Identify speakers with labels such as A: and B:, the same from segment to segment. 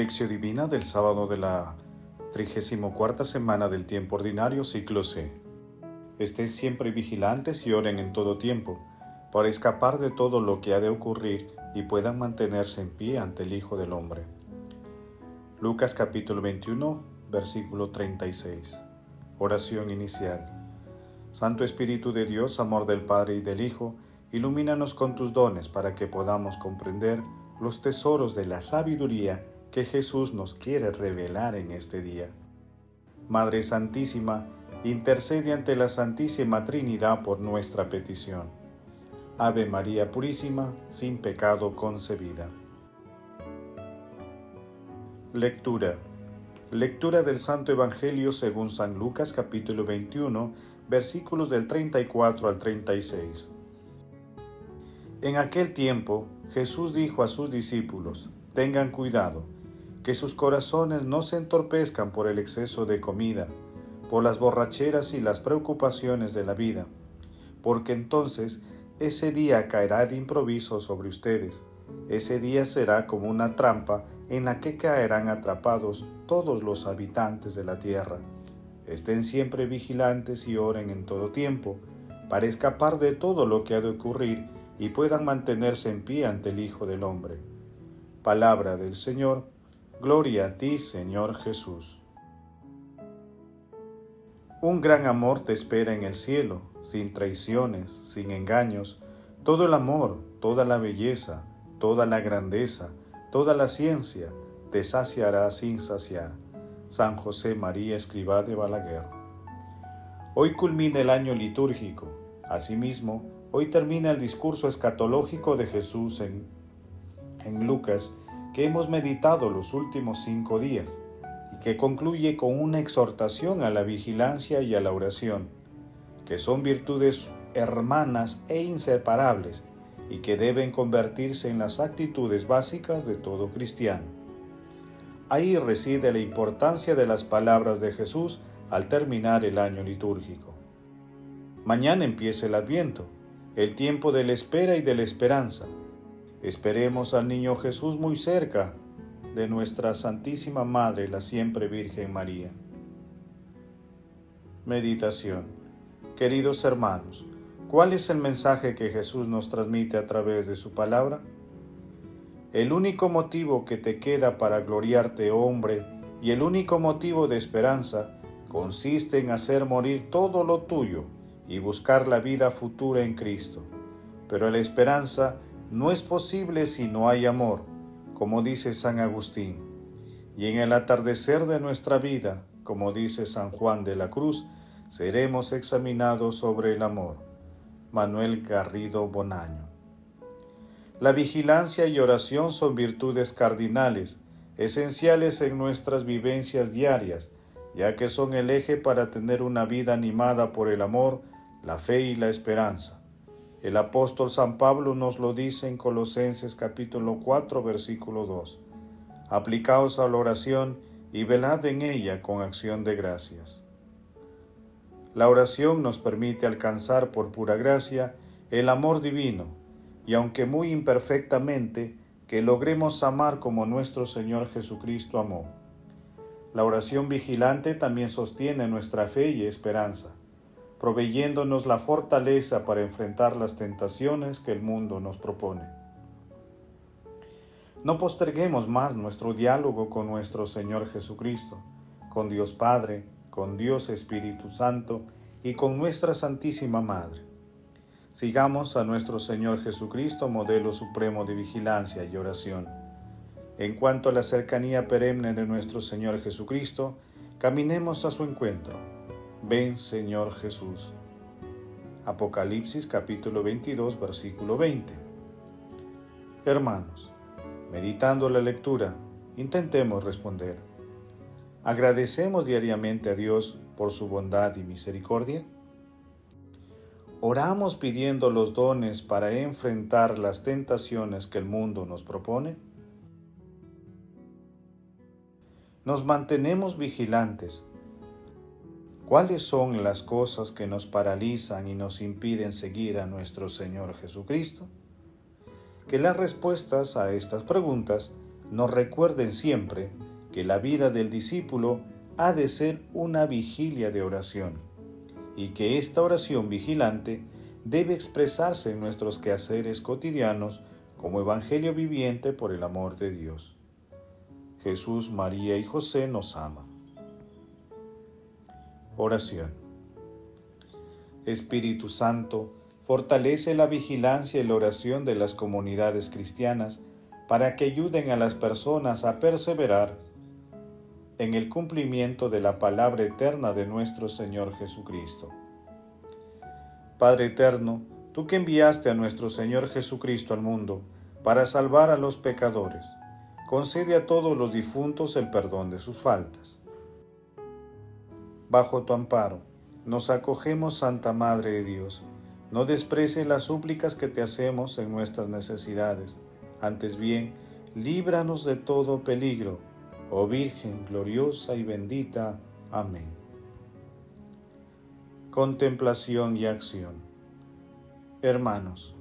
A: Divina del sábado de la 34 semana del tiempo ordinario, ciclo C. Estén siempre vigilantes y oren en todo tiempo, para escapar de todo lo que ha de ocurrir y puedan mantenerse en pie ante el Hijo del Hombre. Lucas capítulo 21, versículo 36. Oración inicial. Santo Espíritu de Dios, amor del Padre y del Hijo, ilumínanos con tus dones para que podamos comprender los tesoros de la sabiduría que Jesús nos quiere revelar en este día. Madre Santísima, intercede ante la Santísima Trinidad por nuestra petición. Ave María Purísima, sin pecado concebida. Lectura. Lectura del Santo Evangelio según San Lucas capítulo 21, versículos del 34 al 36. En aquel tiempo Jesús dijo a sus discípulos, tengan cuidado que sus corazones no se entorpezcan por el exceso de comida, por las borracheras y las preocupaciones de la vida, porque entonces ese día caerá de improviso sobre ustedes. Ese día será como una trampa en la que caerán atrapados todos los habitantes de la tierra. Estén siempre vigilantes y oren en todo tiempo, para escapar de todo lo que ha de ocurrir y puedan mantenerse en pie ante el Hijo del Hombre. Palabra del Señor Gloria a ti, Señor Jesús. Un gran amor te espera en el cielo, sin traiciones, sin engaños, todo el amor, toda la belleza, toda la grandeza, toda la ciencia, te saciará sin saciar. San José María Escribá de Balaguer. Hoy culmina el año litúrgico. Asimismo, hoy termina el discurso escatológico de Jesús en, en Lucas que hemos meditado los últimos cinco días y que concluye con una exhortación a la vigilancia y a la oración, que son virtudes hermanas e inseparables y que deben convertirse en las actitudes básicas de todo cristiano. Ahí reside la importancia de las palabras de Jesús al terminar el año litúrgico. Mañana empieza el Adviento, el tiempo de la espera y de la esperanza Esperemos al niño Jesús muy cerca de nuestra Santísima Madre, la siempre Virgen María. Meditación. Queridos hermanos, ¿cuál es el mensaje que Jesús nos transmite a través de su palabra? El único motivo que te queda para gloriarte, hombre, y el único motivo de esperanza consiste en hacer morir todo lo tuyo y buscar la vida futura en Cristo. Pero la esperanza no es posible si no hay amor, como dice San Agustín. Y en el atardecer de nuestra vida, como dice San Juan de la Cruz, seremos examinados sobre el amor. Manuel Garrido Bonaño. La vigilancia y oración son virtudes cardinales, esenciales en nuestras vivencias diarias, ya que son el eje para tener una vida animada por el amor, la fe y la esperanza. El apóstol San Pablo nos lo dice en Colosenses capítulo 4 versículo 2. Aplicaos a la oración y velad en ella con acción de gracias. La oración nos permite alcanzar por pura gracia el amor divino, y aunque muy imperfectamente, que logremos amar como nuestro Señor Jesucristo amó. La oración vigilante también sostiene nuestra fe y esperanza proveyéndonos la fortaleza para enfrentar las tentaciones que el mundo nos propone. No posterguemos más nuestro diálogo con nuestro Señor Jesucristo, con Dios Padre, con Dios Espíritu Santo y con nuestra Santísima Madre. Sigamos a nuestro Señor Jesucristo, modelo supremo de vigilancia y oración. En cuanto a la cercanía perenne de nuestro Señor Jesucristo, caminemos a su encuentro Ven Señor Jesús. Apocalipsis capítulo 22 versículo 20. Hermanos, meditando la lectura, intentemos responder. ¿Agradecemos diariamente a Dios por su bondad y misericordia? ¿Oramos pidiendo los dones para enfrentar las tentaciones que el mundo nos propone? Nos mantenemos vigilantes ¿Cuáles son las cosas que nos paralizan y nos impiden seguir a nuestro Señor Jesucristo? Que las respuestas a estas preguntas nos recuerden siempre que la vida del discípulo ha de ser una vigilia de oración y que esta oración vigilante debe expresarse en nuestros quehaceres cotidianos como Evangelio viviente por el amor de Dios. Jesús, María y José nos ama. Oración. Espíritu Santo, fortalece la vigilancia y la oración de las comunidades cristianas para que ayuden a las personas a perseverar en el cumplimiento de la palabra eterna de nuestro Señor Jesucristo. Padre eterno, tú que enviaste a nuestro Señor Jesucristo al mundo para salvar a los pecadores, concede a todos los difuntos el perdón de sus faltas. Bajo tu amparo, nos acogemos, Santa Madre de Dios. No desprecies las súplicas que te hacemos en nuestras necesidades antes bien, líbranos de todo peligro, oh Virgen gloriosa y bendita. Amén. Contemplación y acción. Hermanos,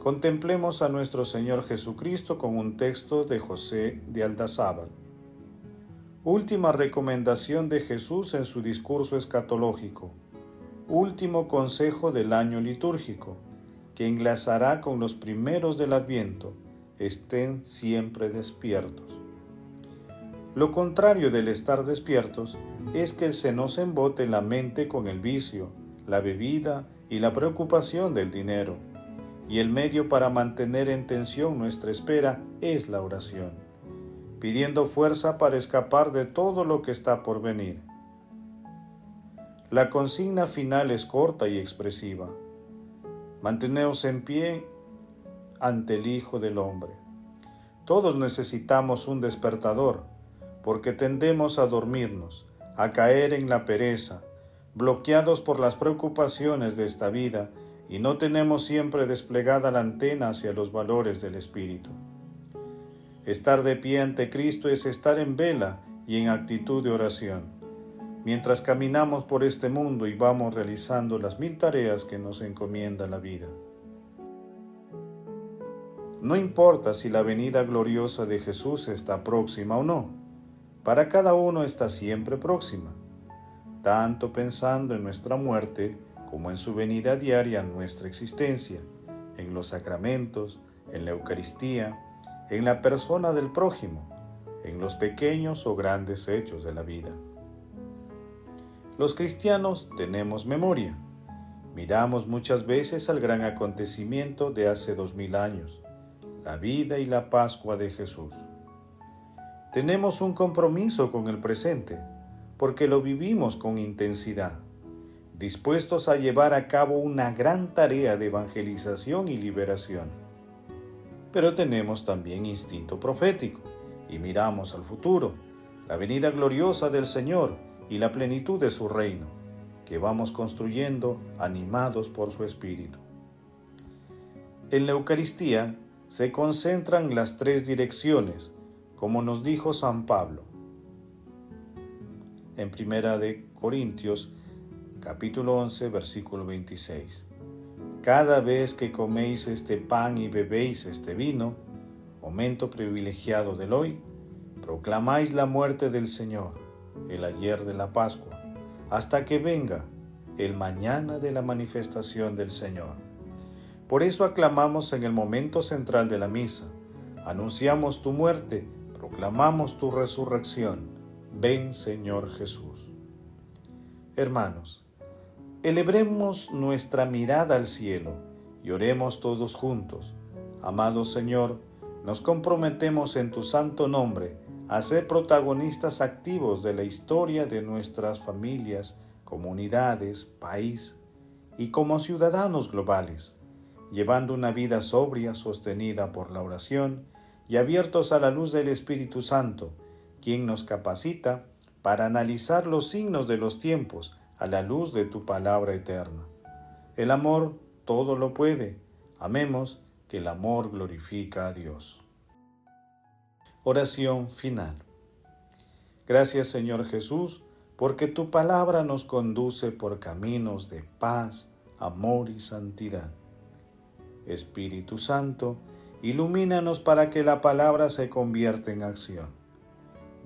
A: contemplemos a nuestro Señor Jesucristo con un texto de José de Aldazábal. Última recomendación de Jesús en su discurso escatológico. Último consejo del año litúrgico, que enlazará con los primeros del Adviento estén siempre despiertos. Lo contrario del estar despiertos es que se nos embote la mente con el vicio, la bebida y la preocupación del dinero, y el medio para mantener en tensión nuestra espera es la oración, pidiendo fuerza para escapar de todo lo que está por venir. La consigna final es corta y expresiva. Manteneos en pie ante el Hijo del Hombre. Todos necesitamos un despertador, porque tendemos a dormirnos, a caer en la pereza, bloqueados por las preocupaciones de esta vida y no tenemos siempre desplegada la antena hacia los valores del Espíritu. Estar de pie ante Cristo es estar en vela y en actitud de oración, mientras caminamos por este mundo y vamos realizando las mil tareas que nos encomienda la vida. No importa si la venida gloriosa de Jesús está próxima o no, para cada uno está siempre próxima, tanto pensando en nuestra muerte como en su venida diaria a nuestra existencia, en los sacramentos, en la Eucaristía, en la persona del prójimo, en los pequeños o grandes hechos de la vida. Los cristianos tenemos memoria. Miramos muchas veces al gran acontecimiento de hace dos mil años, la vida y la Pascua de Jesús. Tenemos un compromiso con el presente, porque lo vivimos con intensidad, dispuestos a llevar a cabo una gran tarea de evangelización y liberación. Pero tenemos también instinto profético y miramos al futuro, la venida gloriosa del Señor y la plenitud de su reino, que vamos construyendo animados por su Espíritu. En la Eucaristía se concentran las tres direcciones, como nos dijo San Pablo. En Primera de Corintios, capítulo 11, versículo 26. Cada vez que coméis este pan y bebéis este vino, momento privilegiado del hoy, proclamáis la muerte del Señor, el ayer de la Pascua, hasta que venga el mañana de la manifestación del Señor. Por eso aclamamos en el momento central de la misa. Anunciamos tu muerte, proclamamos tu resurrección. Ven Señor Jesús. Hermanos, elebremos nuestra mirada al cielo y oremos todos juntos. Amado Señor, nos comprometemos en tu santo nombre a ser protagonistas activos de la historia de nuestras familias, comunidades, país y como ciudadanos globales llevando una vida sobria sostenida por la oración y abiertos a la luz del Espíritu Santo, quien nos capacita para analizar los signos de los tiempos a la luz de tu palabra eterna. El amor todo lo puede. Amemos que el amor glorifica a Dios. Oración final. Gracias Señor Jesús, porque tu palabra nos conduce por caminos de paz, amor y santidad. Espíritu Santo, ilumínanos para que la palabra se convierta en acción.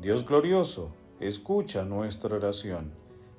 A: Dios glorioso, escucha nuestra oración.